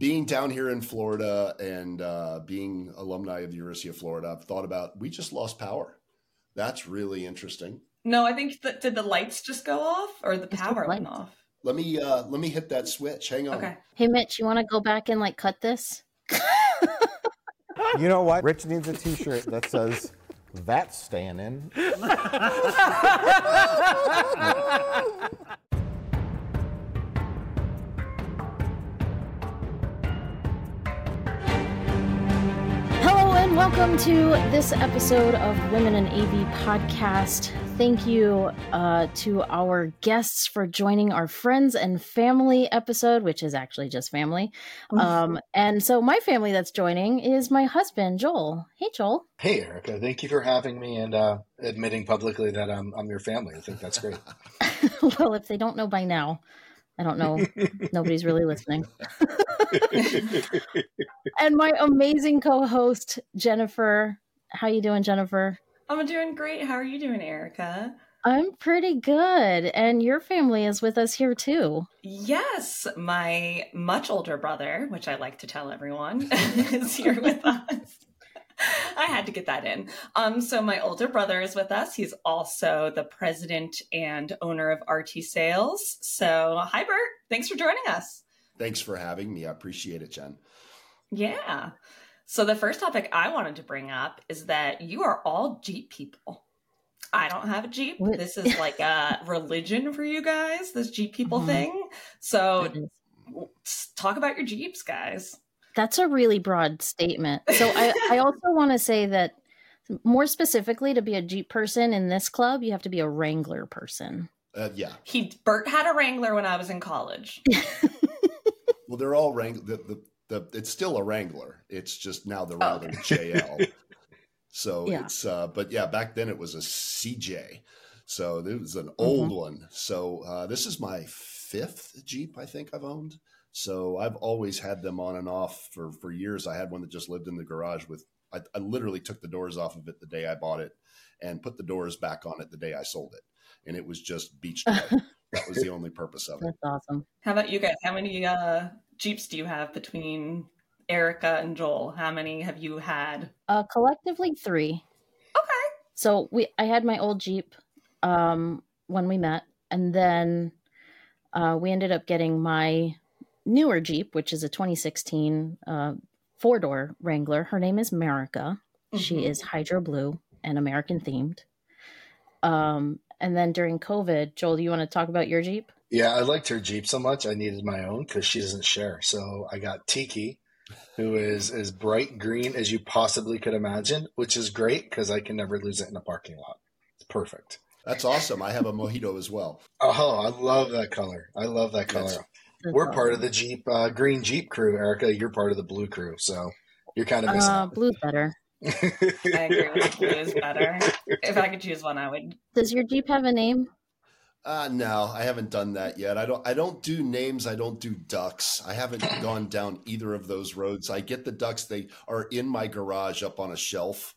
being down here in Florida and uh, being alumni of the University of Florida, I've thought about we just lost power. That's really interesting. No, I think that did the lights just go off or the Just power the went off? Let me uh, let me hit that switch. Hang on. Okay. Hey, Mitch, you want to go back and like cut this? You know what? Rich needs a T-shirt that says "That's staying and welcome to this episode of Women in AV podcast. Thank you uh, to our guests for joining our friends and family episode, which is actually just family. Um, and so, my family that's joining is my husband, Joel. Hey, Joel. Hey, Erica. Thank you for having me and uh, admitting publicly that I'm, I'm your family. I think that's great. well, if they don't know by now, I don't know. Nobody's really listening. and my amazing co-host Jennifer. How you doing, Jennifer? I'm doing great. How are you doing, Erica? I'm pretty good, and your family is with us here too. Yes, my much older brother, which I like to tell everyone, is here with us. I had to get that in. Um, so my older brother is with us. He's also the president and owner of RT Sales. So hi, Bert. Thanks for joining us. Thanks for having me. I appreciate it, Jen. Yeah. So the first topic I wanted to bring up is that you are all Jeep people. I don't have a Jeep. What? This is like a religion for you guys, this Jeep people Mhm. thing. So It is. talk about your Jeeps, guys. That's a really broad statement. So I, I also want to say that more specifically, to be a Jeep person in this club, you have to be a Wrangler person. Uh, yeah. He Bert had a Wrangler when I was in college. Well, they're all Wrangler. The, the, the, it's still a Wrangler. It's just now the Wrangler okay. JL. So Yeah. it's, uh, but yeah, back then it was a CJ. So it was an old one. So uh, this is my fifth Jeep I think I've owned. So I've always had them on and off for, for years. I had one that just lived in the garage with, I, I literally took the doors off of it the day I bought it and put the doors back on it the day I sold it. And it was just beach that was the only purpose of it. That's awesome. How about you guys? How many uh, Jeeps do you have between Erica and Joel? How many have you had? Uh, collectively three. Okay. So we, I had my old Jeep um, when we met, and then uh, we ended up getting my newer Jeep, which is a 2016 uh, four door Wrangler. Her name is Merica. She Mhm. is hydro blue and American themed. Um, and then during COVID, Joel, do you want to talk about your Jeep? Yeah, I liked her Jeep so much. I needed my own because she doesn't share. So I got Tiki, who is as bright green as you possibly could imagine, which is great because I can never lose it in a parking lot. It's perfect. That's awesome. I have a mojito as well. Oh, I love that color. I love that color. Yes. We're part of the Jeep uh, green Jeep crew, Erica. You're part of the blue crew, so you're kind of missing uh, blue's better. I agree with blue is better. If I could choose one, I would. Does your Jeep have a name? Uh, no, I haven't done that yet. I don't. I don't do names. I don't do ducks. I haven't gone down either of those roads. I get the ducks. They are in my garage up on a shelf,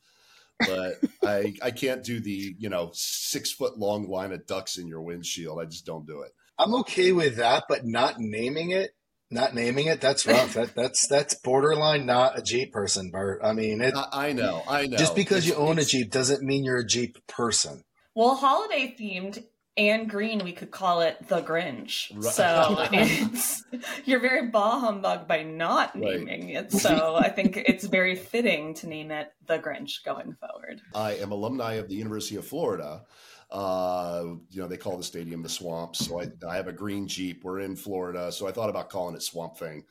but I I can't do the you know six foot long line of ducks in your windshield. I just don't do it. I'm okay with that, but not naming it. Not naming it. That's rough. that, that's that's borderline not a Jeep person, Bert. I mean, it, I, I know. I know. just because you own a Jeep doesn't mean you're a Jeep person. Well, holiday themed and green, we could call it the Grinch. Right. So it's you're very bah humbug by not Right. naming it. So I think it's very fitting to name it the Grinch going forward. I am alumni of the University of Florida. Uh, you know, they call the stadium the Swamp. So I, I have a green Jeep. We're in Florida. So I thought about calling it Swamp Thing,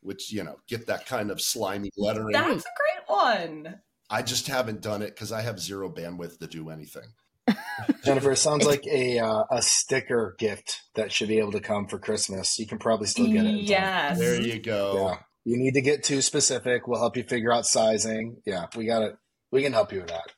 which, you know, get that kind of slimy lettering. That's a great one. I just haven't done it because I have zero bandwidth to do anything. Jennifer, it sounds like a uh, a sticker gift that should be able to come for Christmas. You can probably still get it. in time. Yes. There you go. Yeah. You need to get too specific. We'll help you figure out sizing. Yeah, we got it. We can help you with that.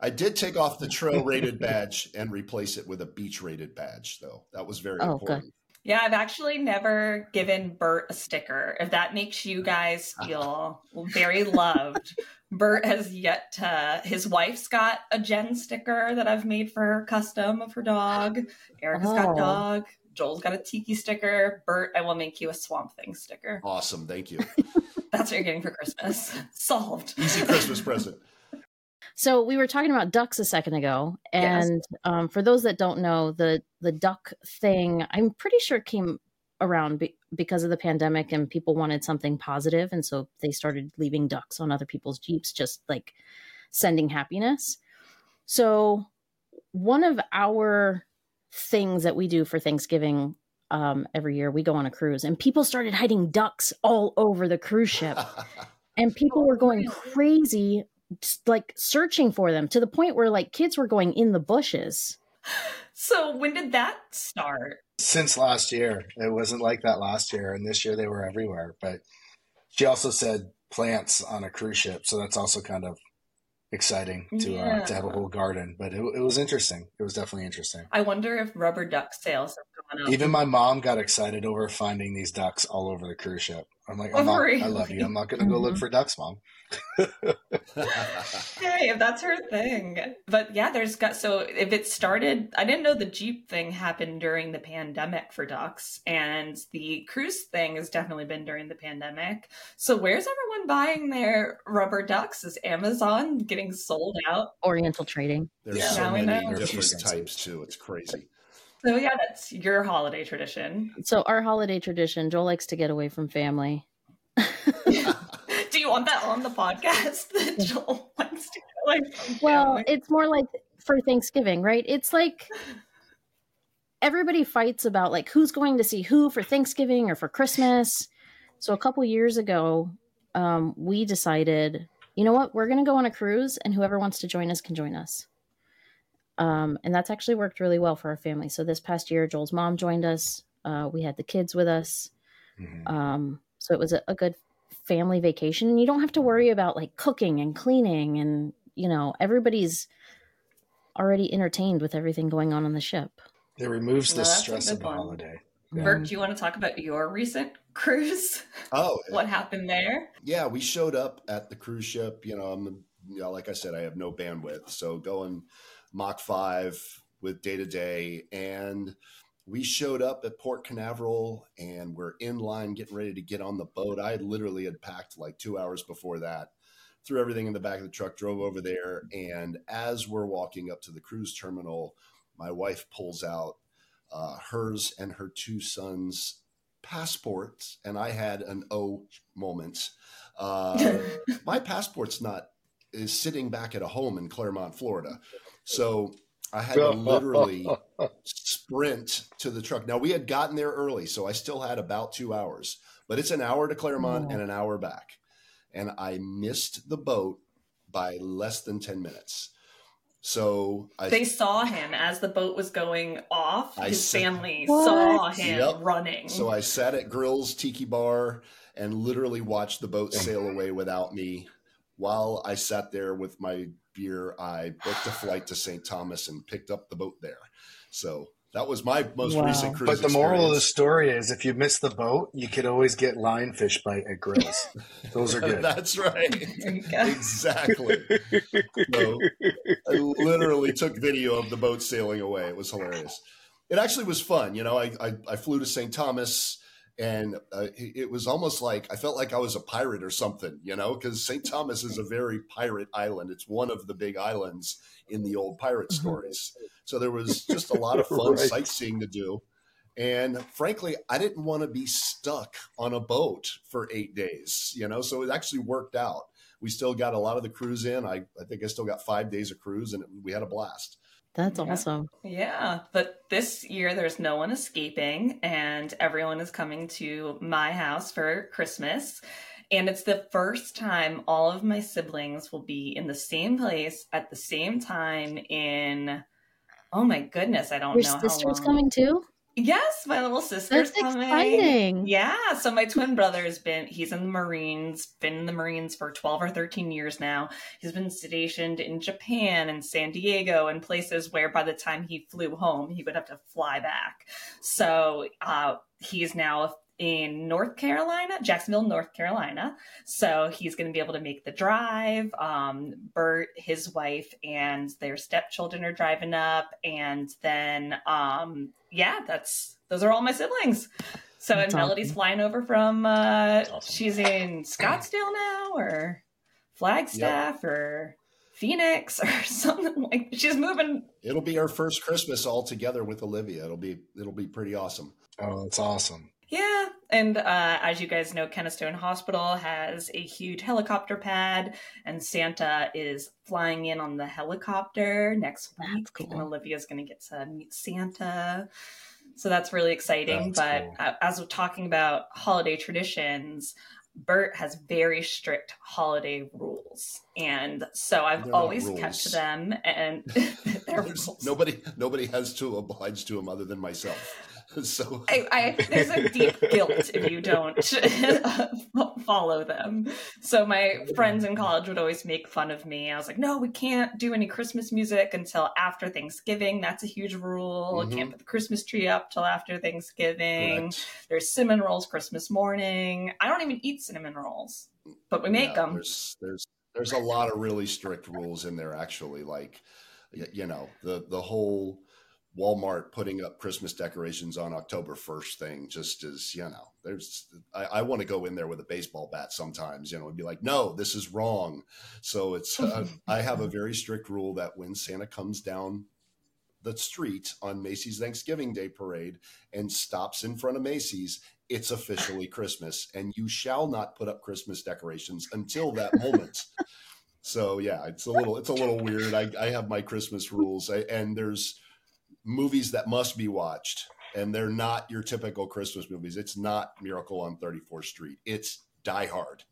I did take off the trail rated badge and replace it with a beach rated badge, though. That was very Oh, important. Yeah, I've actually never given Bert a sticker. If that makes you guys feel very loved, Bert has yet to. His wife's got a Jen sticker that I've made for her custom of her dog. Erica's Oh. got dog. Joel's got a tiki sticker. Bert, I will make you a Swamp Thing sticker. Awesome. Thank you. That's what you're getting for Christmas. Solved. Easy Christmas present. So we were talking about ducks a second ago, Yes. and um, for those that don't know, the the duck thing, I'm pretty sure came around be- because of the pandemic, and people wanted something positive, and so they started leaving ducks on other people's jeeps, just like sending happiness. So one of our things that we do for Thanksgiving um, every year, we go on a cruise, and people started hiding ducks all over the cruise ship and people were going crazy just, like searching for them to the point where like kids were going in the bushes So when did that start? Since last year, it wasn't like that last year, and this year they were everywhere. But she also said plants on a cruise ship, so that's also kind of exciting to uh, to have a whole garden. But it, it was interesting. It was definitely interesting. I wonder if rubber duck sales have gone up. Even my mom got excited over finding these ducks all over the cruise ship. I'm like, Oh, I'm not, I love you. I'm not going to go look for ducks, mom. Hey, if that's her thing. But yeah, there's got so if it started, I didn't know the Jeep thing happened during the pandemic for ducks, and the cruise thing has definitely been during the pandemic. So where's everyone buying their rubber ducks? Is Amazon getting sold out? oriental trading There's Yeah. so Now we many different Different types too. It's crazy. So yeah, that's your holiday tradition. so our holiday tradition joel likes to get away from family Do you want that on the podcast? That Joel wants to go away from well family? it's more like for thanksgiving right it's like everybody fights about like who's going to see who for thanksgiving or for christmas so a couple years ago um, we decided you know what we're going to go on a cruise and whoever wants to join us can join us um, and that's actually worked really well for our family so this past year joel's mom joined us uh, we had the kids with us Mhm. um, so it was a, a good family vacation and you don't have to worry about like cooking and cleaning and you know everybody's already entertained with everything going on on the ship It removes the Well, that's stress of the one. holiday. Bert, do you want to talk about your recent cruise? Oh, what happened there? yeah, we showed up at the cruise ship. You know, I'm, you know, like I said, I have no bandwidth, so going Mach five with day to day, and we showed up at Port Canaveral, and we're in line getting ready to get on the boat. I literally had packed like two hours before that, threw everything in the back of the truck, drove over there, and as we're walking up to the cruise terminal, my wife pulls out uh, hers and her two sons' passports, and I had an O moment. Uh, my passport's not is sitting back at a home in Clermont, Florida. So I had to literally sprint to the truck. Now we had gotten there early, so I still had about two hours, but it's an hour to Clermont Oh. and an hour back. And I missed the boat by less than 10 minutes. So I they saw him as the boat was going off. I His said- family What? saw him Yep. running. So I sat at Grill's Tiki Bar and literally watched the boat sail away without me. While I sat there with my beer, I booked a flight to St. Thomas and picked up the boat there. So that was my most Wow. recent cruise. But the moral of the story is if you miss the boat, you could always get lionfish bite at grills. Those are good. That's right. Go. exactly. So I literally took video of the boat sailing away. It was hilarious. It actually was fun. You know, I I, I flew to St. Thomas, and uh, it was almost like I felt like I was a pirate or something. You know, because St. Thomas is a very pirate island. It's one of the big islands in the old pirate Mhm. stories. So there was just a lot of fun Right. sightseeing to do. And frankly, I didn't want to be stuck on a boat for eight days, you know, so it actually worked out. We still got a lot of the cruise in. I, I think I still got five days of cruise and it, we had a blast. That's Yeah. awesome Yeah, but this year there's no one escaping, and everyone is coming to my house for Christmas. And it's the first time all of my siblings will be in the same place at the same time in, oh my goodness, I don't your know. sister's how long. coming too Yes, my little sister's that's coming. exciting Yeah, so my twin brother's been he's in the Marines, been in the Marines for 12 or 13 years now. He's been stationed in Japan and San Diego and places where by the time he flew home, he would have to fly back. So, uh he's now in North Carolina, Jacksonville, North Carolina. So he's going to be able to make the drive. Um, Bert, his wife, and their stepchildren are driving up, and then um, yeah, that's those are all my siblings. So That's and Melody's awesome. flying over from uh awesome. she's in Scottsdale now or Flagstaff or Phoenix or something like she's moving It'll be our first Christmas all together with Olivia. It'll be it'll be pretty awesome. Oh, that's awesome. Yeah, and uh, as you guys know, Kennestone Hospital has a huge helicopter pad, and Santa is flying in on the helicopter next That's week. cool. And Olivia's going to get to meet Santa, so that's really exciting. That's but cool. uh, as we're talking about holiday traditions, Bert has very strict holiday rules, and so I've They're always kept to them. And they're rules. nobody nobody has to oblige to him other than myself. So I, I there's a deep guilt if you don't follow them. So my friends in college would always make fun of me. I was like, "No, we can't do any Christmas music until after Thanksgiving. That's a huge rule. Mhm. Can't put the Christmas tree up till after Thanksgiving. correct. There's cinnamon rolls Christmas morning. I don't even eat cinnamon rolls, but we make Yeah, them. There's there's there's a lot of really strict rules in there actually. Like you know the the whole Walmart putting up Christmas decorations on October first thing just as, you know there's I, I want to go in there with a baseball bat sometimes you know and be like no this is wrong. So it's uh, I have a very strict rule that when Santa comes down the street on Macy's Thanksgiving Day parade and stops in front of Macy's, it's officially Christmas, and you shall not put up Christmas decorations until that moment. So yeah, it's a little it's a little weird. I, I have my Christmas rules, I, and there's movies that must be watched, and they're not your typical Christmas movies. It's not Miracle on 34th Street. It's Die Hard.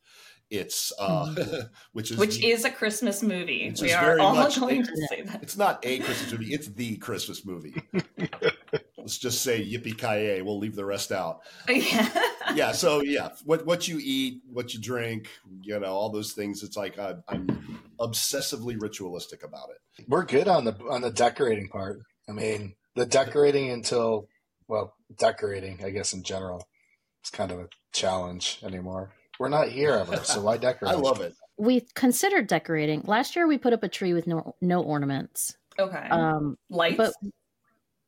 It's uh, which is Which the- is a Christmas movie. We are very all much- going to say that. It's not a Christmas movie. It's the Christmas movie. Let's just say yippee ki We'll leave the rest out. yeah. Yeah. So yeah, what what you eat, what you drink, you know, all those things. It's like I, I'm obsessively ritualistic about it. We're good on the on the decorating part. I mean, the decorating until well, decorating, I guess in general, is kind of a challenge anymore. We're not here ever, so why decorate? I love it. We considered decorating. Last year we put up a tree with no no ornaments. Okay. Um, Lights. but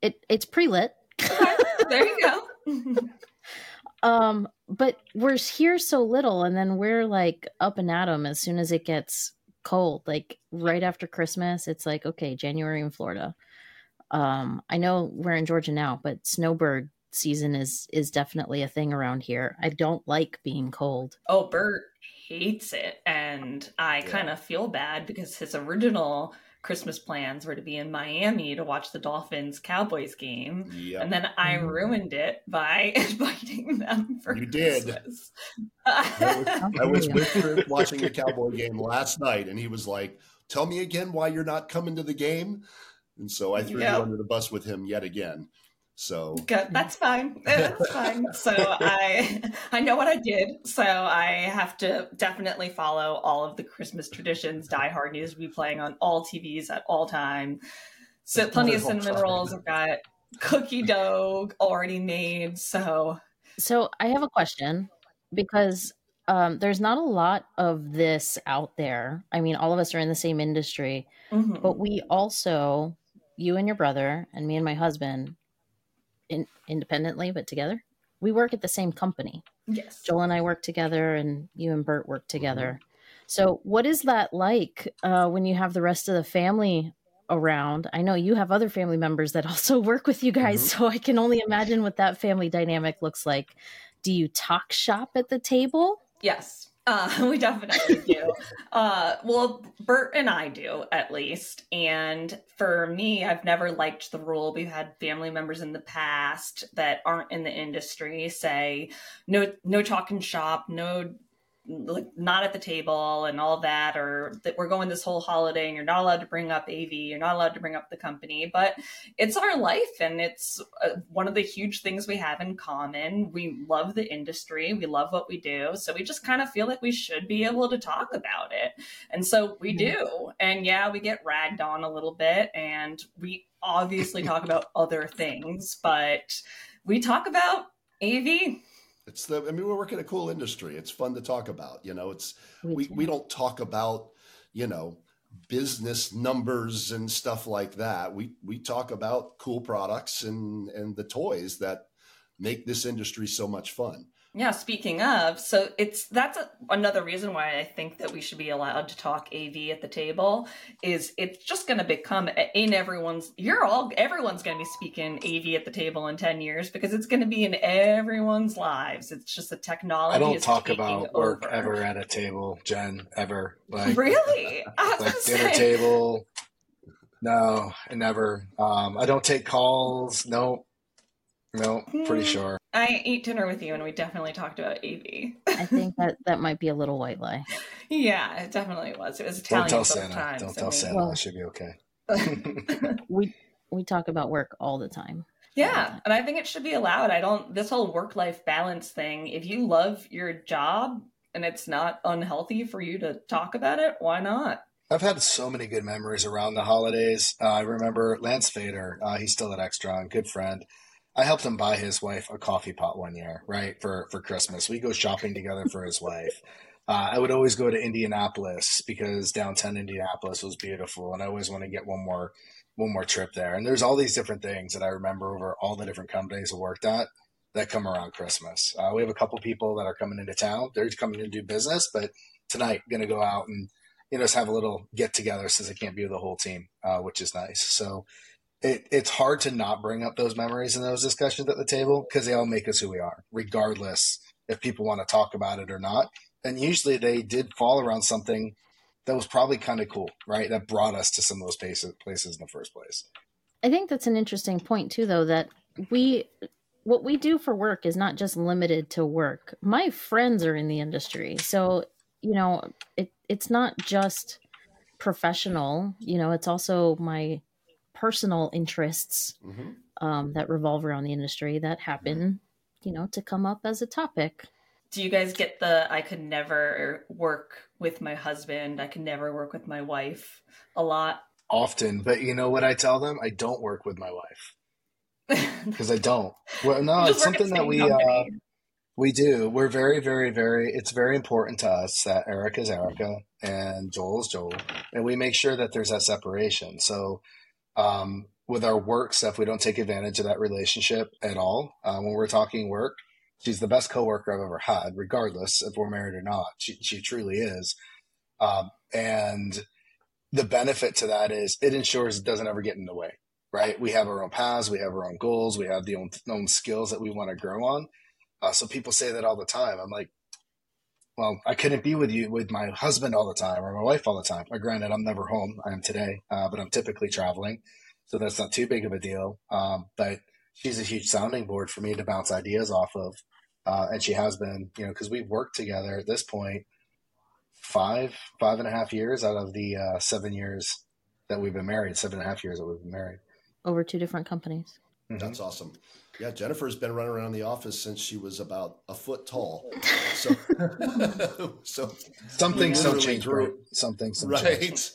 it it's pre-lit. there you go. Um, but we're here so little, and then we're like up and at 'em as soon as it gets cold. Like right after Christmas, it's like okay, January in Florida. Um, I know we're in Georgia now, but snowbird season is is definitely a thing around here. I don't like being cold. oh, Bert hates it, and I Yeah. kind of feel bad because his original Christmas plans were to be in Miami to watch the Dolphins Cowboys game. Yeah. And then I Mhm. ruined it by inviting them for You did. Christmas. I was Yeah. with Trip watching the Cowboy game last night, and he was like, "Tell me again why you're not coming to the game." And so I threw Yeah. you under the bus with him yet again. So Good. That's fine. That's fine. So I I know what I did. So I have to definitely follow all of the Christmas traditions. Die Hard needs to be playing on all TVs at all time. So plenty of cinnamon rolls. I've got cookie dough already made. So So I have a question because um, there's not a lot of this out there. I mean, all of us are in the same industry, mhm. but we also, you and your brother, and me and my husband, in, independently but together, we work at the same company. yes. Joel and I work together, and you and Bert work together. So, what is that like uh, when you have the rest of the family around? I know you have other family members that also work with you guys, so I can only imagine what that family dynamic looks like. Do you talk shop at the table? Yes, uh, we definitely do. uh, well, Bert and I do at least. And for me, I've never liked the rule. We've had family members in the past that aren't in the industry say no, no talking shop, no. Like not at the table and all that, or that we're going this whole holiday and you're not allowed to bring up AV, you're not allowed to bring up the company. But it's our life and it's uh, one of the huge things we have in common. We love the industry, we love what we do, so we just kind of feel like we should be able to talk about it. And so we do. And yeah, we get ragged on a little bit and we obviously talk about other things, but we talk about AV. it's the. I mean, we work in a cool industry. It's fun to talk about. You know, it's we, do. we don't talk about you know business numbers and stuff like that we we talk about cool products and and the toys that make this industry so much fun. Yeah, speaking of, so it's that's a, another reason why I think that we should be allowed to talk AV at the table is it's just going to become in everyone's you're all everyone's going to be speaking AV at the table in 10 years because it's going to be in everyone's lives. It's just a technology I don't talk about work ever at a table, Jen, ever. Like Really? like dinner table. No, never. Um, I don't take calls. No. No, pretty hmm. sure. I ate dinner with you, and we definitely talked about AV. I think that that might be a little white lie. yeah, it definitely was. It was Italian. Don't tell Santa. Times, Don't tell Santa. Well, I should be okay. we we talk about work all the time. Yeah, and I think it should be allowed. I don't. This whole work life balance thing. If you love your job and it's not unhealthy for you to talk about it, why not? I've had so many good memories around the holidays. Uh, I remember Lance Fader. Uh, he's still at Extron, good friend I helped him buy his wife a coffee pot one year, right for for Christmas. We go shopping together for his wife. Uh, I would always go to Indianapolis because downtown Indianapolis was beautiful, and I always want to get one more one more trip there. And there's all these different things that I remember over all the different companies I worked at that come around Christmas. Uh, we have a couple people that are coming into town. They're coming to do business, but tonight going to go out and you know just have a little get together since I can't be with the whole team, uh, which is nice. So it, it's hard to not bring up those memories and those discussions at the table because they all make us who we are, regardless if people want to talk about it or not. And usually they did fall around something that was probably kind of cool, right? That brought us to some of those places, places in the first place. I think that's an interesting point too, though, that we what we do for work is not just limited to work. My friends are in the industry, so you know it it's not just professional. You know, it's also my personal interests mm-hmm. um, that revolve around the industry that happen, mm-hmm. you know, to come up as a topic. Do you guys get the I could never work with my husband, I could never work with my wife a lot? Often, but you know what I tell them? I don't work with my wife because I don't. Well, no, it's something that we uh, we do. We're very, very, very. It's very important to us that Eric is Erica and Joel is Joel, and we make sure that there's that separation. So um, with our work stuff, we don't take advantage of that relationship at all. Uh, when we're talking work, she's the best coworker I've ever had, regardless if we're married or not. She, she truly is. Um, and the benefit to that is it ensures it doesn't ever get in the way, right? We have our own paths, we have our own goals, we have the own, own skills that we want to grow on. Uh, so people say that all the time. I'm like, well, I couldn't be with you with my husband all the time or my wife all the time. Uh, granted, I'm never home. I am today, uh, but I'm typically traveling, so that's not too big of a deal. Um, but she's a huge sounding board for me to bounce ideas off of, uh, and she has been, you know, because we've worked together at this point five five and a half years out of the uh, seven years that we've been married. Seven and a half years that we've been married over two different companies. Mm-hmm. That's awesome. Yeah, Jennifer's been running around the office since she was about a foot tall. So, so something, some change, grew, something, some right.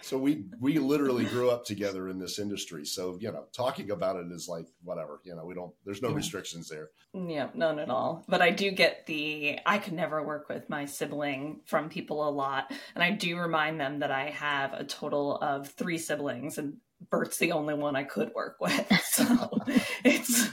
so we we literally grew up together in this industry. So you know, talking about it is like whatever. You know, we don't. There's no yeah. restrictions there. Yeah, none at all. But I do get the I could never work with my sibling from people a lot, and I do remind them that I have a total of three siblings, and Bert's the only one I could work with. So it's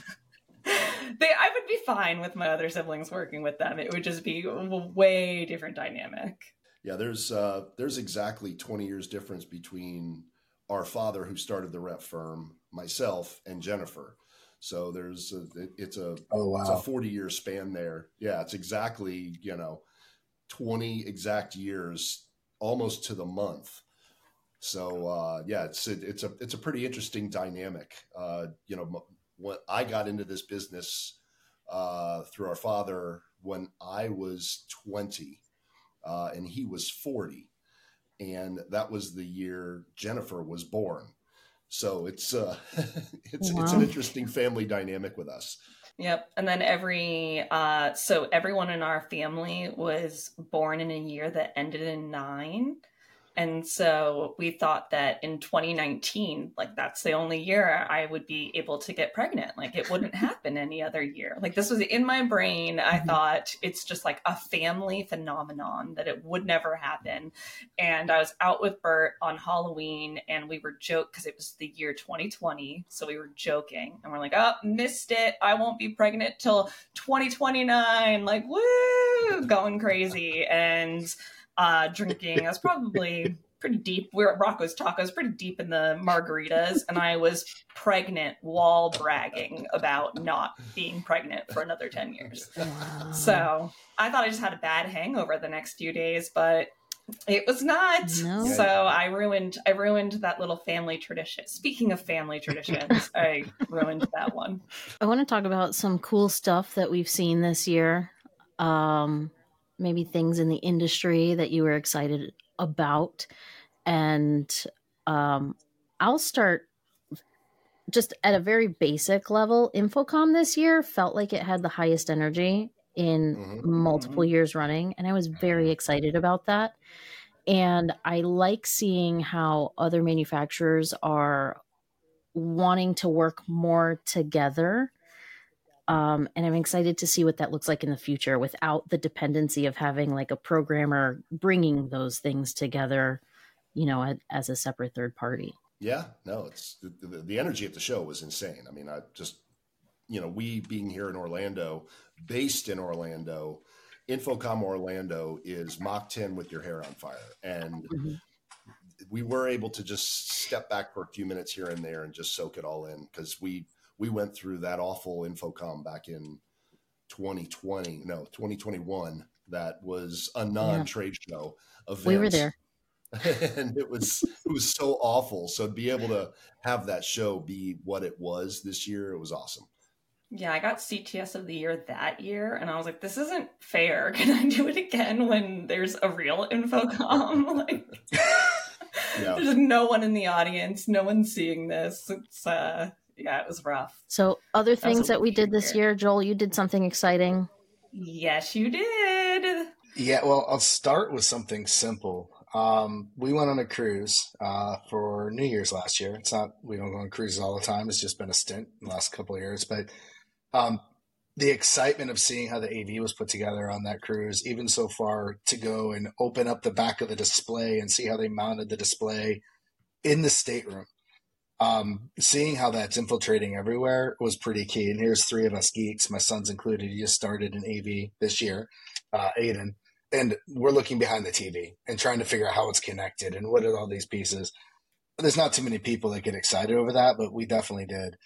they I would be fine with my other siblings working with them. It would just be a way different dynamic. Yeah, there's uh there's exactly 20 years difference between our father who started the rep firm, myself and Jennifer. So there's a, it's a oh wow. it's a 40 year span there. Yeah, it's exactly, you know, 20 exact years almost to the month so uh, yeah, it's it's a it's a pretty interesting dynamic. Uh, you know, when I got into this business uh, through our father when I was twenty, uh, and he was forty, and that was the year Jennifer was born. So it's uh, it's wow. it's an interesting family dynamic with us. Yep. And then every uh so everyone in our family was born in a year that ended in 9 And so we thought that in 2019, like that's the only year I would be able to get pregnant. Like it wouldn't happen any other year. Like this was in my brain. I Mhm. thought it's just like a family phenomenon that it would never happen. And I was out with Bert on Halloween and we were joke because it was the year 2020. So we were joking and we're like, oh, missed it. I won't be pregnant till 2029. Like, woo, going crazy. And uh, drinking. I was probably pretty deep. We were at Rocco's Tacos, pretty deep in the margaritas, and I was pregnant while bragging about not being pregnant for another 10 years. Wow. So I thought I just had a bad hangover the next few days, but it was not. No. So I ruined I ruined that little family tradition. Speaking of family traditions, I ruined that one. I want to talk about some cool stuff that we've seen this year. Um, maybe things in the industry that you were excited about. And um, I'll start just at a very basic level. InfoComm this year felt like it had the highest energy in Mhm. multiple years running. And I was very excited about that. And I like seeing how other manufacturers are wanting to work more together. Um, and I'm excited to see what that looks like in the future without the dependency of having like a programmer bringing those things together, you know, as a separate third party. Yeah, no, it's the, the, energy at the show was insane. I mean, I just, you know, we being here in Orlando, based in Orlando, InfoComm Orlando is Mach 10 with your hair on fire. And Mhm. we were able to just step back for a few minutes here and there and just soak it all in because we, we went through that awful InfoComm back in 2020, no, 2021. That was a non trade show event We were there. and it was it was so awful. So to be able to have that show be what it was this year, it was awesome. Yeah, I got CTS of the year that year, and I was like, "This isn't fair. Can I do it again when there's a real InfoComm? like, Yeah. there's no one in the audience, no one's seeing this. It's uh, yeah, it was rough. So, other things a that we did this year. year, Joel, you did something exciting. Yes, you did. Yeah, well, I'll start with something simple. Um, we went on a cruise uh, for New Year's last year. It's not we don't go on cruises all the time. It's just been a stint in the last couple of years. But um, the excitement of seeing how the AV was put together on that cruise, even so far to go and open up the back of the display and see how they mounted the display in the stateroom. Um, seeing how that's infiltrating everywhere was pretty key. And here's three of us geeks, my son's included. He just started in AV this year, uh, Aiden and we're looking behind the TV and trying to figure out how it's connected and what are all these pieces. There's not too many people that get excited over that, but we definitely did.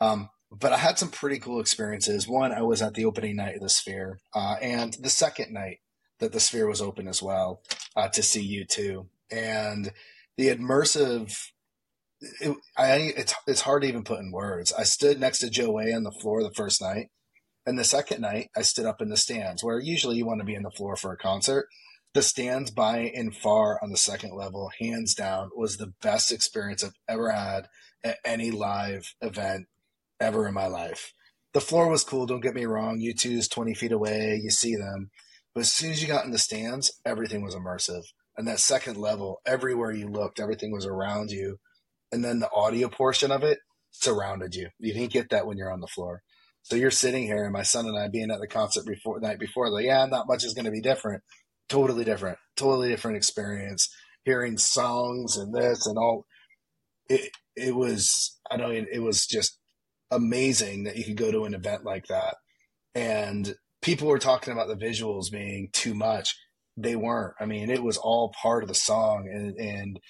Um, but I had some pretty cool experiences. One, I was at the opening night of the Sphere, uh, and the second night that the Sphere was open as well uh, to see U2, and the immersive. It, I it's it's hard to even put in words. I stood next to Joe Way on the floor the first night, and the second night, I stood up in the stands where usually you want to be in the floor for a concert. The stands by and far on the second level, hands down, was the best experience I've ever had at any live event ever in my life. The floor was cool, don't get me wrong. U2's 20 feet away, you see them. But as soon as you got in the stands, everything was immersive. And that second level, everywhere you looked, everything was around you. And then the audio portion of it surrounded you. You didn't get that when you're on the floor. So you're sitting here, and my son and I being at the concert before the night before, like, yeah, not much is going to be different. Totally different, totally different experience. Hearing songs and this and all, it it was I don't it was just amazing that you could go to an event like that, and people were talking about the visuals being too much. They weren't. I mean, it was all part of the song, and and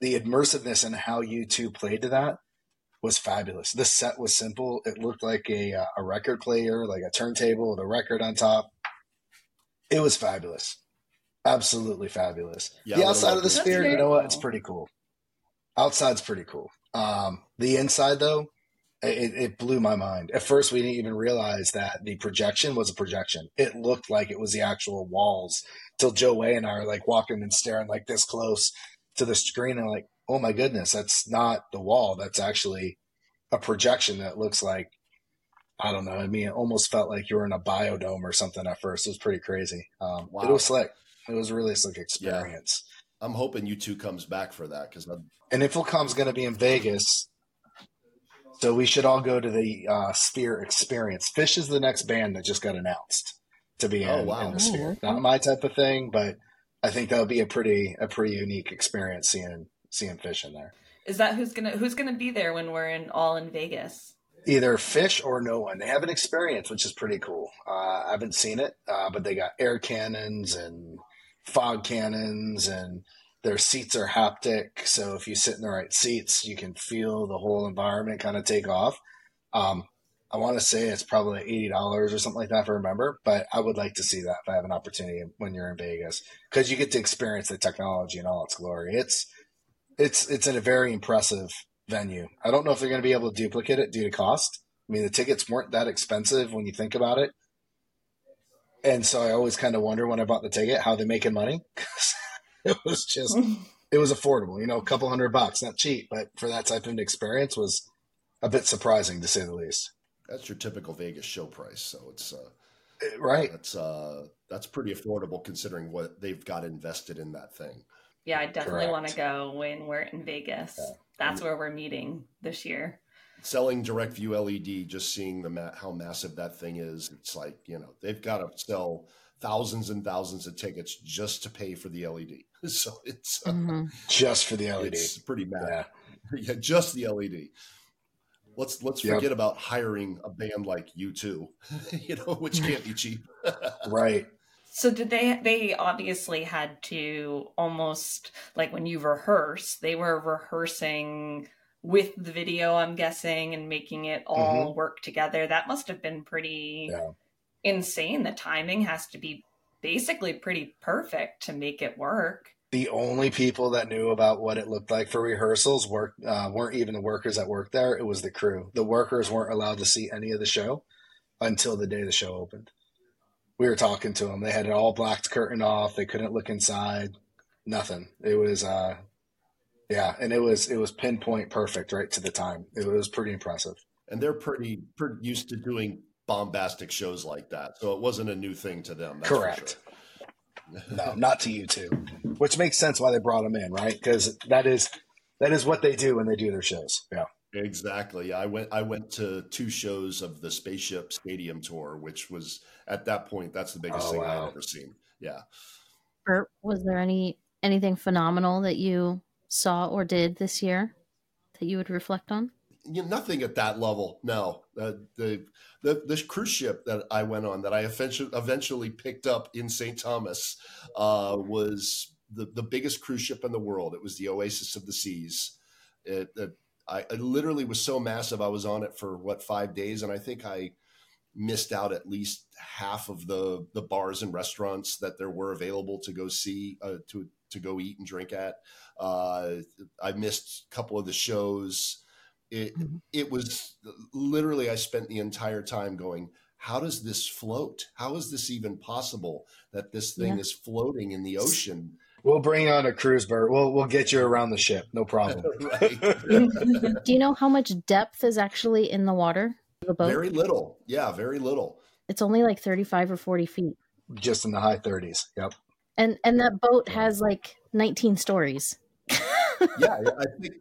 the immersiveness and how U2 played to that was fabulous. The set was simple. It looked like a uh, a record player, like a turntable with a record on top. It was fabulous, absolutely fabulous. Yeah, the outside of the sphere, you know what? cool. It's pretty cool. Outside's pretty cool. Um, the inside, though, it, it blew my mind. At first, we didn't even realize that the projection was a projection. It looked like it was the actual walls. Till Joe Way and I are like walking and staring like this close to the screen and like, oh my goodness, that's not the wall. That's actually a projection that looks like I don't know. I mean, it almost felt like you were in a biodome or something at first. It was pretty crazy. Um, Wow. it was slick. It was a really slick experience. Uh, I'm hoping U2 comes back for that because And InfoComm's going to be in Vegas, so we should all go to the uh, Sphere Experience. Phish is the next band that just got announced to be Oh, in, wow. in the Oh, Sphere. Not my type of thing, but I think that'll be a pretty a pretty unique experience seeing seeing Phish in there. Is that who's gonna who's gonna be there when we're in all in Vegas? Either Phish or no one. They have an experience, which is pretty cool. Uh, I haven't seen it, uh, but they got air cannons and fog cannons, and their seats are haptic. So if you sit in the right seats, you can feel the whole environment kind of take off. Um, I want to say it's probably eighty dollars or something like that if I remember, but I would like to see that if I have an opportunity when you're in Vegas because you get to experience the technology in all its glory. It's it's it's in a very impressive venue. I don't know if they're going to be able to duplicate it due to cost. I mean, the tickets weren't that expensive when you think about it, and so I always kind of wonder when I bought the ticket how they're making money. 'Cause it was just it was affordable, you know, a couple hundred bucks, not cheap, but for that type of an experience was a bit surprising to say the least. That's your typical Vegas show price. So it's uh, Eh, Right? that's uh, that's pretty affordable considering what they've got invested in that thing. Yeah, I definitely want to go when we're in Vegas. Yeah. That's where we're meeting this year. Selling direct view LED, just seeing the ma- how massive that thing is, it's like you know they've got to sell thousands and thousands of tickets just to pay for the LED. So it's uh, Mhm. Just for the LED. it's pretty mad. Yeah. yeah, just the LED. Let's let's Yep. forget about hiring a band like U2, you know, which can't be cheap. Right. So did they they obviously had to almost like when you rehearse, they were rehearsing with the video, I'm guessing, and making it mm-hmm. all work together. That must have been pretty Yeah. insane. The timing has to be basically pretty perfect to make it work. The only people that knew about what it looked like for rehearsals work, uh, weren't even the workers that worked there. It was the crew. The workers weren't allowed to see any of the show until the day the show opened. We were talking to them. They had an all black curtain off. They couldn't look inside. Nothing. It was, uh, yeah, and it was it was pinpoint perfect right to the time. It was pretty impressive. and they're pretty pretty used to doing bombastic shows like that, so it wasn't a new thing to them. Correct. sure. No, not to U2, which makes sense why they brought them in, right? Because that is that is what they do when they do their shows. Yeah. Exactly. I went. I went to two shows of the Spaceship Stadium tour, which was at that point that's the biggest Oh, thing wow. I've ever seen. Yeah. Bert, was there any anything phenomenal that you saw or did this year that you would reflect on? you know, nothing at that level. No, uh, the the the cruise ship that I went on that I eventually picked up in St. Thomas uh, was the the biggest cruise ship in the world. It was the Oasis of the Seas. It, it I, I literally was so massive. I was on it for what five days, and I think I missed out at least half of the the bars and restaurants that there were available to go see uh, to to go eat and drink at. Uh, I missed a couple of the shows. It Mhm. it was literally I spent the entire time going, how does this float? How is this even possible that this thing Yeah. is floating in the ocean? We'll bring on a cruise, boat. We'll we'll get you around the ship, no problem. Do you know how much depth is actually in the water? The boat. very little. Yeah, very little. it's only like thirty-five or forty feet, Just in the high thirties. Yep. and and that boat has like nineteen stories. Yeah, I think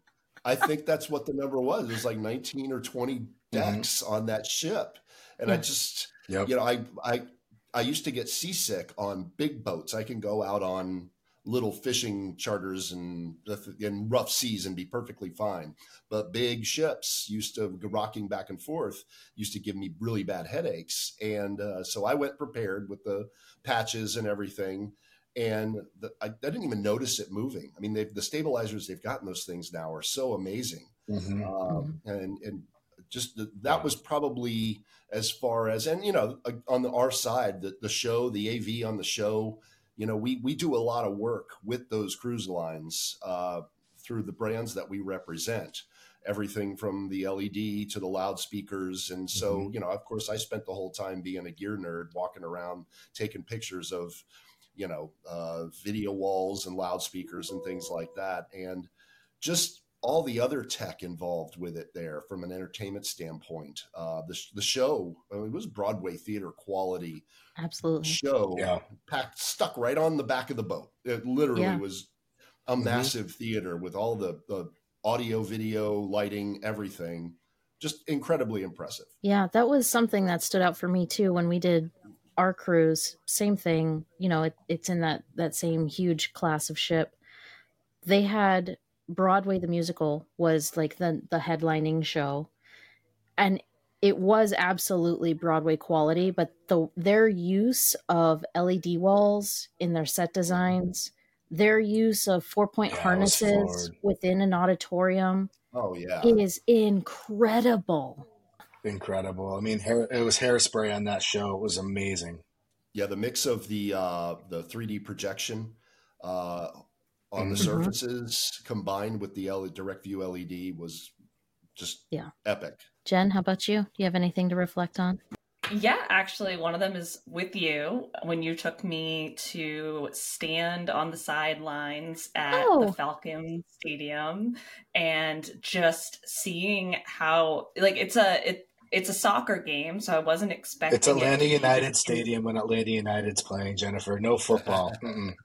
I think that's what the number was. It was like 19 or 20 decks on that ship. And I just Yep. you know, I I I used to get seasick on big boats. I can go out on little fishing charters and in rough seas and be perfectly fine. But big ships used to rocking back and forth used to give me really bad headaches. And uh, so I went prepared with the patches and everything. And the, I, I didn't even notice it moving. I mean, they've, the stabilizers they've gotten those things now are so amazing. Mhm. um, and and just the, that was probably as far as and you know uh, on the our side the, the show the AV on the show you know we we do a lot of work with those cruise lines uh, through the brands that we represent. Everything from the LED to the loudspeakers. And so you know of course I spent the whole time being a gear nerd walking around taking pictures of you know uh, video walls and loudspeakers and things like that and just all the other tech involved with it there from an entertainment standpoint. Uh, the, the show, I mean, it was Broadway theater quality Absolutely. show, Yeah. packed, stuck right on the back of the boat. It literally Yeah. was a mm-hmm. massive theater with all the, the audio, video, lighting, everything. Just incredibly impressive. Yeah, that was something that stood out for me too when we did our cruise. Same thing, you know, it, it's in that that same huge class of ship. They had Broadway the musical was like the the headlining show, and it was absolutely Broadway quality. But the their use of LED walls in their set designs, their use of four point yeah, harnesses within an auditorium, oh yeah, it is incredible. Incredible. I mean, hair, it was hairspray on that show. It was amazing. Yeah, the mix of the uh, the 3D projection uh, on the mm-hmm. surfaces combined with the LED, direct view LED was just yeah epic. Jen, how about you? Do you have anything to reflect on? Yeah, actually, one of them is with you when you took me to stand on the sidelines at oh. the Falcon Stadium and just seeing how like it's a it it's a soccer game, so I wasn't expecting. It's Atlanta it United Stadium when Atlanta United's playing. Jennifer, no football. it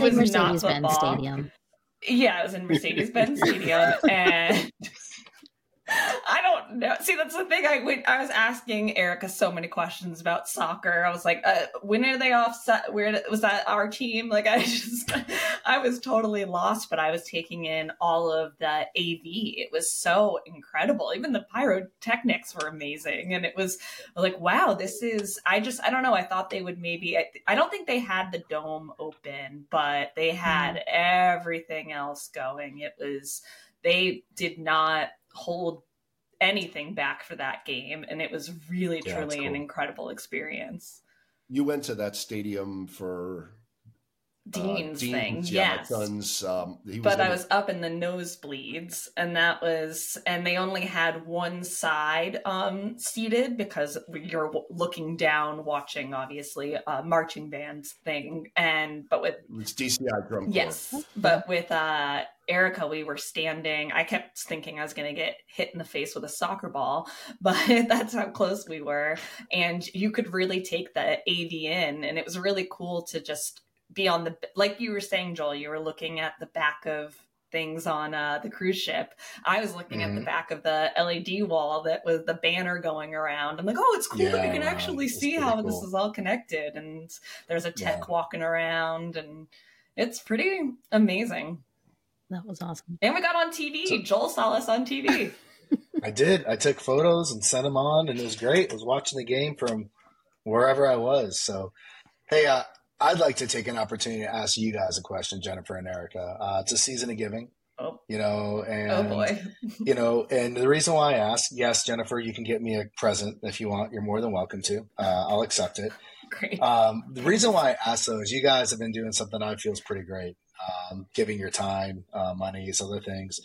was Mercedes-Benz Stadium. Yeah, it was in Mercedes-Benz Stadium, and I don't know. See, that's the thing. I went. I was asking Erica so many questions about soccer. I was like, uh, "When are they off? Where was that our team?" Like, I just, I was totally lost. But I was taking in all of the AV. It was so incredible. Even the pyrotechnics were amazing, and it was like, wow, this is. I just, I don't know. I thought they would maybe. I, I don't think they had the dome open, but they had mm. everything else going. It was. They did not hold anything back for that game and it was really yeah, truly cool. an incredible experience you went to that stadium for Dean's, uh, Dean's thing, yeah, yes. son's, um, but I was up in the nosebleeds, and that was, and they only had one side um, seated because you're looking down, watching obviously a marching band thing, and but with it's DCI drum. Yes, corps. but with uh, Erica, we were standing. I kept thinking I was going to get hit in the face with a soccer ball, but that's how close we were. And you could really take the AV in, and it was really cool to just be on the like you were saying joel you were looking at the back of things on uh, the cruise ship i was looking mm-hmm. at the mm-hmm. back of the led wall that was the banner going around i'm like oh it's cool yeah, that we can actually see how cool. this is all connected and there's a tech yeah. walking around and it's pretty amazing that was awesome and we got on tv so- joel saw us on tv i did i took photos and sent them on and it was great i was watching the game from wherever i was so hey uh, I'd like to take an opportunity to ask you guys a question, Jennifer and Erica. Uh, it's a season of giving. Oh. You know, and oh boy. you know, and the reason why I ask, yes, Jennifer, you can get me a present if you want. You're more than welcome to. Uh, I'll accept it. Great. Um, the reason why I ask though is you guys have been doing something I feel is pretty great, um, giving your time, uh, money, other things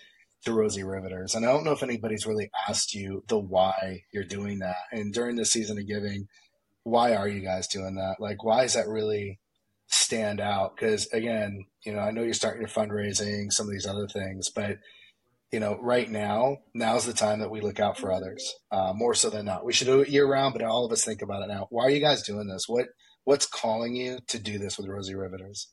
to Rosie Riveters. And I don't know if anybody's really asked you the why you're doing that. And during the season of giving, why are you guys doing that? Like, why is that really stand out because again you know i know you're starting your fundraising some of these other things but you know right now now's the time that we look out for others uh, more so than not we should do it year round but all of us think about it now why are you guys doing this what what's calling you to do this with rosie riveters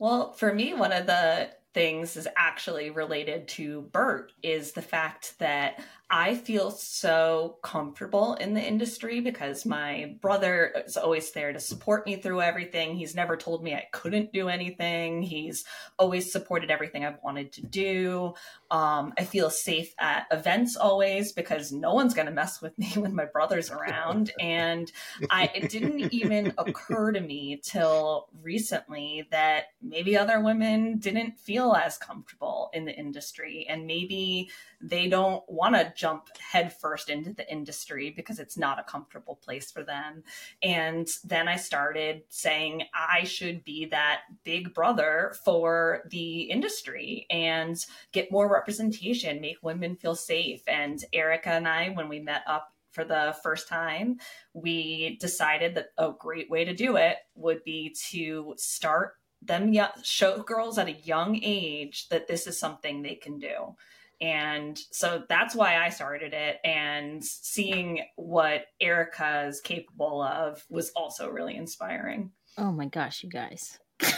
well for me one of the things is actually related to Bert is the fact that I feel so comfortable in the industry because my brother is always there to support me through everything. He's never told me I couldn't do anything. He's always supported everything I've wanted to do. Um, I feel safe at events always because no one's going to mess with me when my brother's around. and I, it didn't even occur to me till recently that maybe other women didn't feel as comfortable in the industry and maybe they don't want to jump headfirst into the industry because it's not a comfortable place for them. And then I started saying I should be that big brother for the industry and get more representation, make women feel safe. And Erica and I, when we met up for the first time, we decided that a great way to do it would be to start them show girls at a young age that this is something they can do and so that's why I started it. And seeing what Erica is capable of was also really inspiring. Oh my gosh, you guys.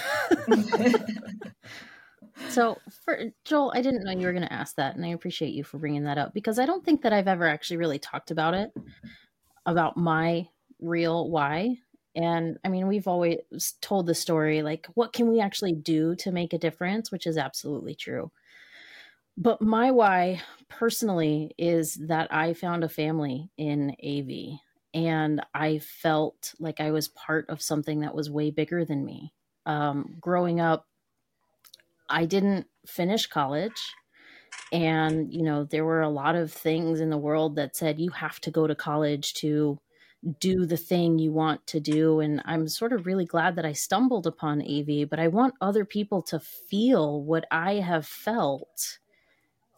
So, for Joel, I didn't know you were going to ask that, and I appreciate you for bringing that up because I don't think that I've ever actually really talked about it, about my real why. And I mean, we've always told the story like, what can we actually do to make a difference, which is absolutely true. But my why personally is that I found a family in AV and I felt like I was part of something that was way bigger than me. Um, growing up, I didn't finish college. And, you know, there were a lot of things in the world that said you have to go to college to do the thing you want to do. And I'm sort of really glad that I stumbled upon AV, but I want other people to feel what I have felt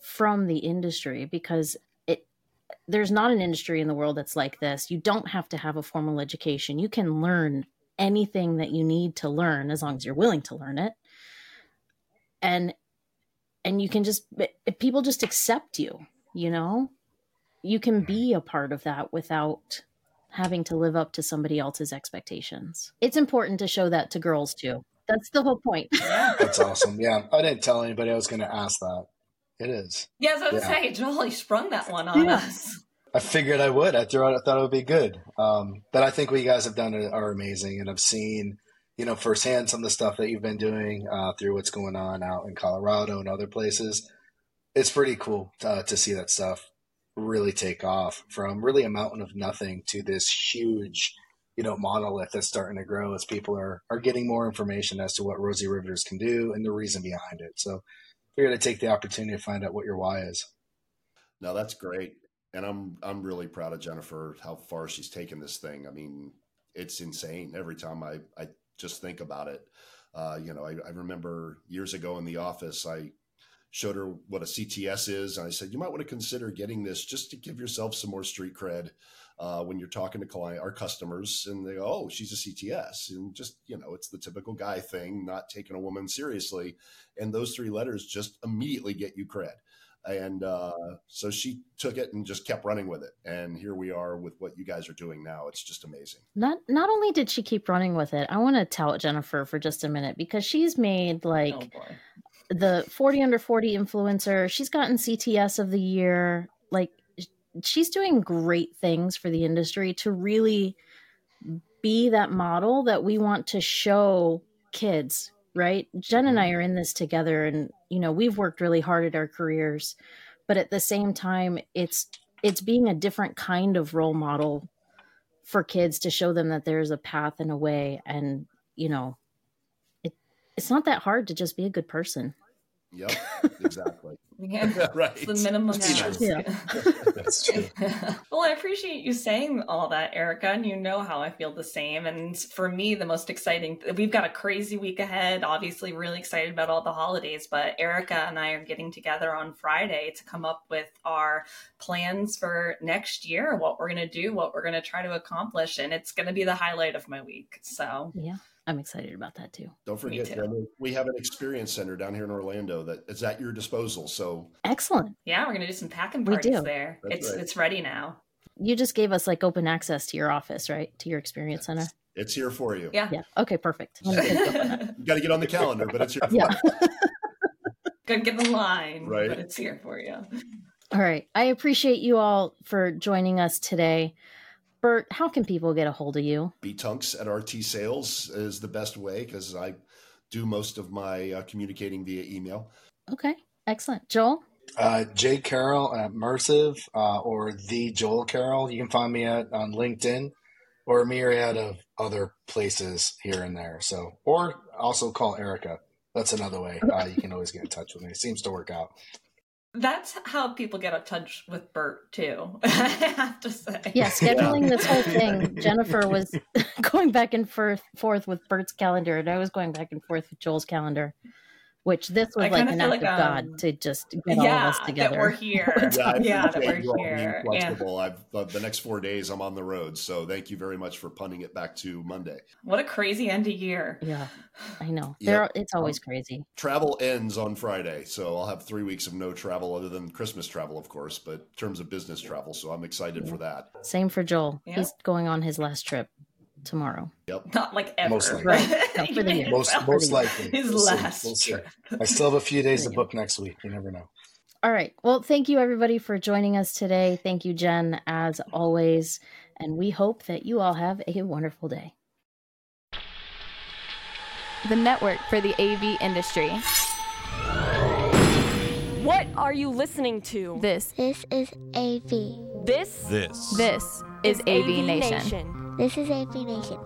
from the industry because it there's not an industry in the world that's like this. You don't have to have a formal education. You can learn anything that you need to learn as long as you're willing to learn it and and you can just people just accept you you know you can be a part of that without having to live up to somebody else's expectations it's important to show that to girls too that's the whole point That's awesome. Yeah, I didn't tell anybody I was going to ask that. It is. Yeah, I was Yeah. say, Joel, you sprung that one on Yeah. us. I figured I would. I threw out. I thought it would be good. Um, but I think what you guys have done are are amazing, and I've seen, you know, firsthand some of the stuff that you've been doing uh, through what's going on out in Colorado and other places. It's pretty cool uh, to see that stuff really take off from really a mountain of nothing to this huge, you know, monolith that's starting to grow as people are are getting more information as to what Rosie Riveters can do and the reason behind it. So, figured I'd take the opportunity to find out what your why is. No, that's great. And I'm I'm really proud of Jennifer how far she's taken this thing. I mean, it's insane every time I, I just think about it. Uh, you know, I, I remember years ago in the office, I showed her what a CTS is. And I said, you might want to consider getting this just to give yourself some more street cred uh, when you're talking to client, our customers. And they go, oh, she's a CTS. And just, you know, it's the typical guy thing, not taking a woman seriously. And those three letters just immediately get you cred. And uh, so she took it and just kept running with it. And here we are with what you guys are doing now. It's just amazing. not not only did she keep running with it i want to tout jennifer for just a minute because she's made like oh the 40 under 40 influencer. She's gotten CTS of the year. Like sh- she's doing great things for the industry to really be that model that we want to show kids, right? Jen and I mm-hmm. are in this together and you know, we've worked really hard at our careers, but at the same time it's it's being a different kind of role model for kids to show them that there's a path and a way and, you know, it it's not that hard to just be a good person. Yep, exactly. Yeah. right. It's the minimum Yeah. Yeah. That's true. well, I appreciate you saying all that, Erica, and you know how I feel the same. And for me, the most exciting, we've got a crazy week ahead. Obviously, really excited about all the holidays, but Erica and I are getting together on Friday to come up with our plans for next year, what we're going to do, what we're going to try to accomplish. And it's going to be the highlight of my week. So, Yeah, I'm excited about that too. Don't forget, too. Brenda, we have an experience center down here in Orlando that is at your disposal. So Excellent. yeah, we're going to do some packing We parties do. there. That's it's right. it's ready now. You just gave us like open access to your office, right? To your experience center. it's here for you. Yeah. Yeah. Okay, perfect. I'm gonna take up on that. You got to get on the calendar, but it's here. For Yeah. you. Gotta get the line, Right. but it's here for you. All right. I appreciate you all for joining us today. Bert, how can people get a hold of you? Btunks at RT Sales is the best way because I do most of my uh, communicating via email. Okay. Excellent. Joel? Uh, Jay Carroll at Mersive uh, or the Joel Carroll. You can find me at on LinkedIn or a myriad of other places here and there. So, or also call Erica. That's another way. Uh, you can always get in touch with me. It seems to work out. That's how people get in touch with Bert too. I have to say. Yeah, scheduling this whole thing. Jennifer was going back and forth, forth with Bert's calendar, and I was going back and forth with Joel's calendar, which this was I like kinda an act like, of God um, to just get all of us together. that we're here. Yeah, I yeah, that we're you all being here. Yeah. I've uh, the next four days I'm on the road, so thank you very much for punting it back to Monday. What a crazy end of year. Yeah, I know. Yep. It's always crazy. Travel ends on Friday, so I'll have three weeks of no travel other than Christmas travel, of course, but in terms of business travel. So I'm excited for that. Same for Joel. Yeah. He's going on his last trip. Tomorrow. Yep. Not like ever. Most likely. Right. No, for the year. Most most likely. His We'll see. last We'll see. I still have a few days to book next week. You never know. All right. Well, thank you everybody for joining us today. Thank you, Jen, as always. And we hope that you all have a wonderful day. the network for the AV industry. What are you listening to? This, This is AV. This This. this is AV Nation. This is AV Nation.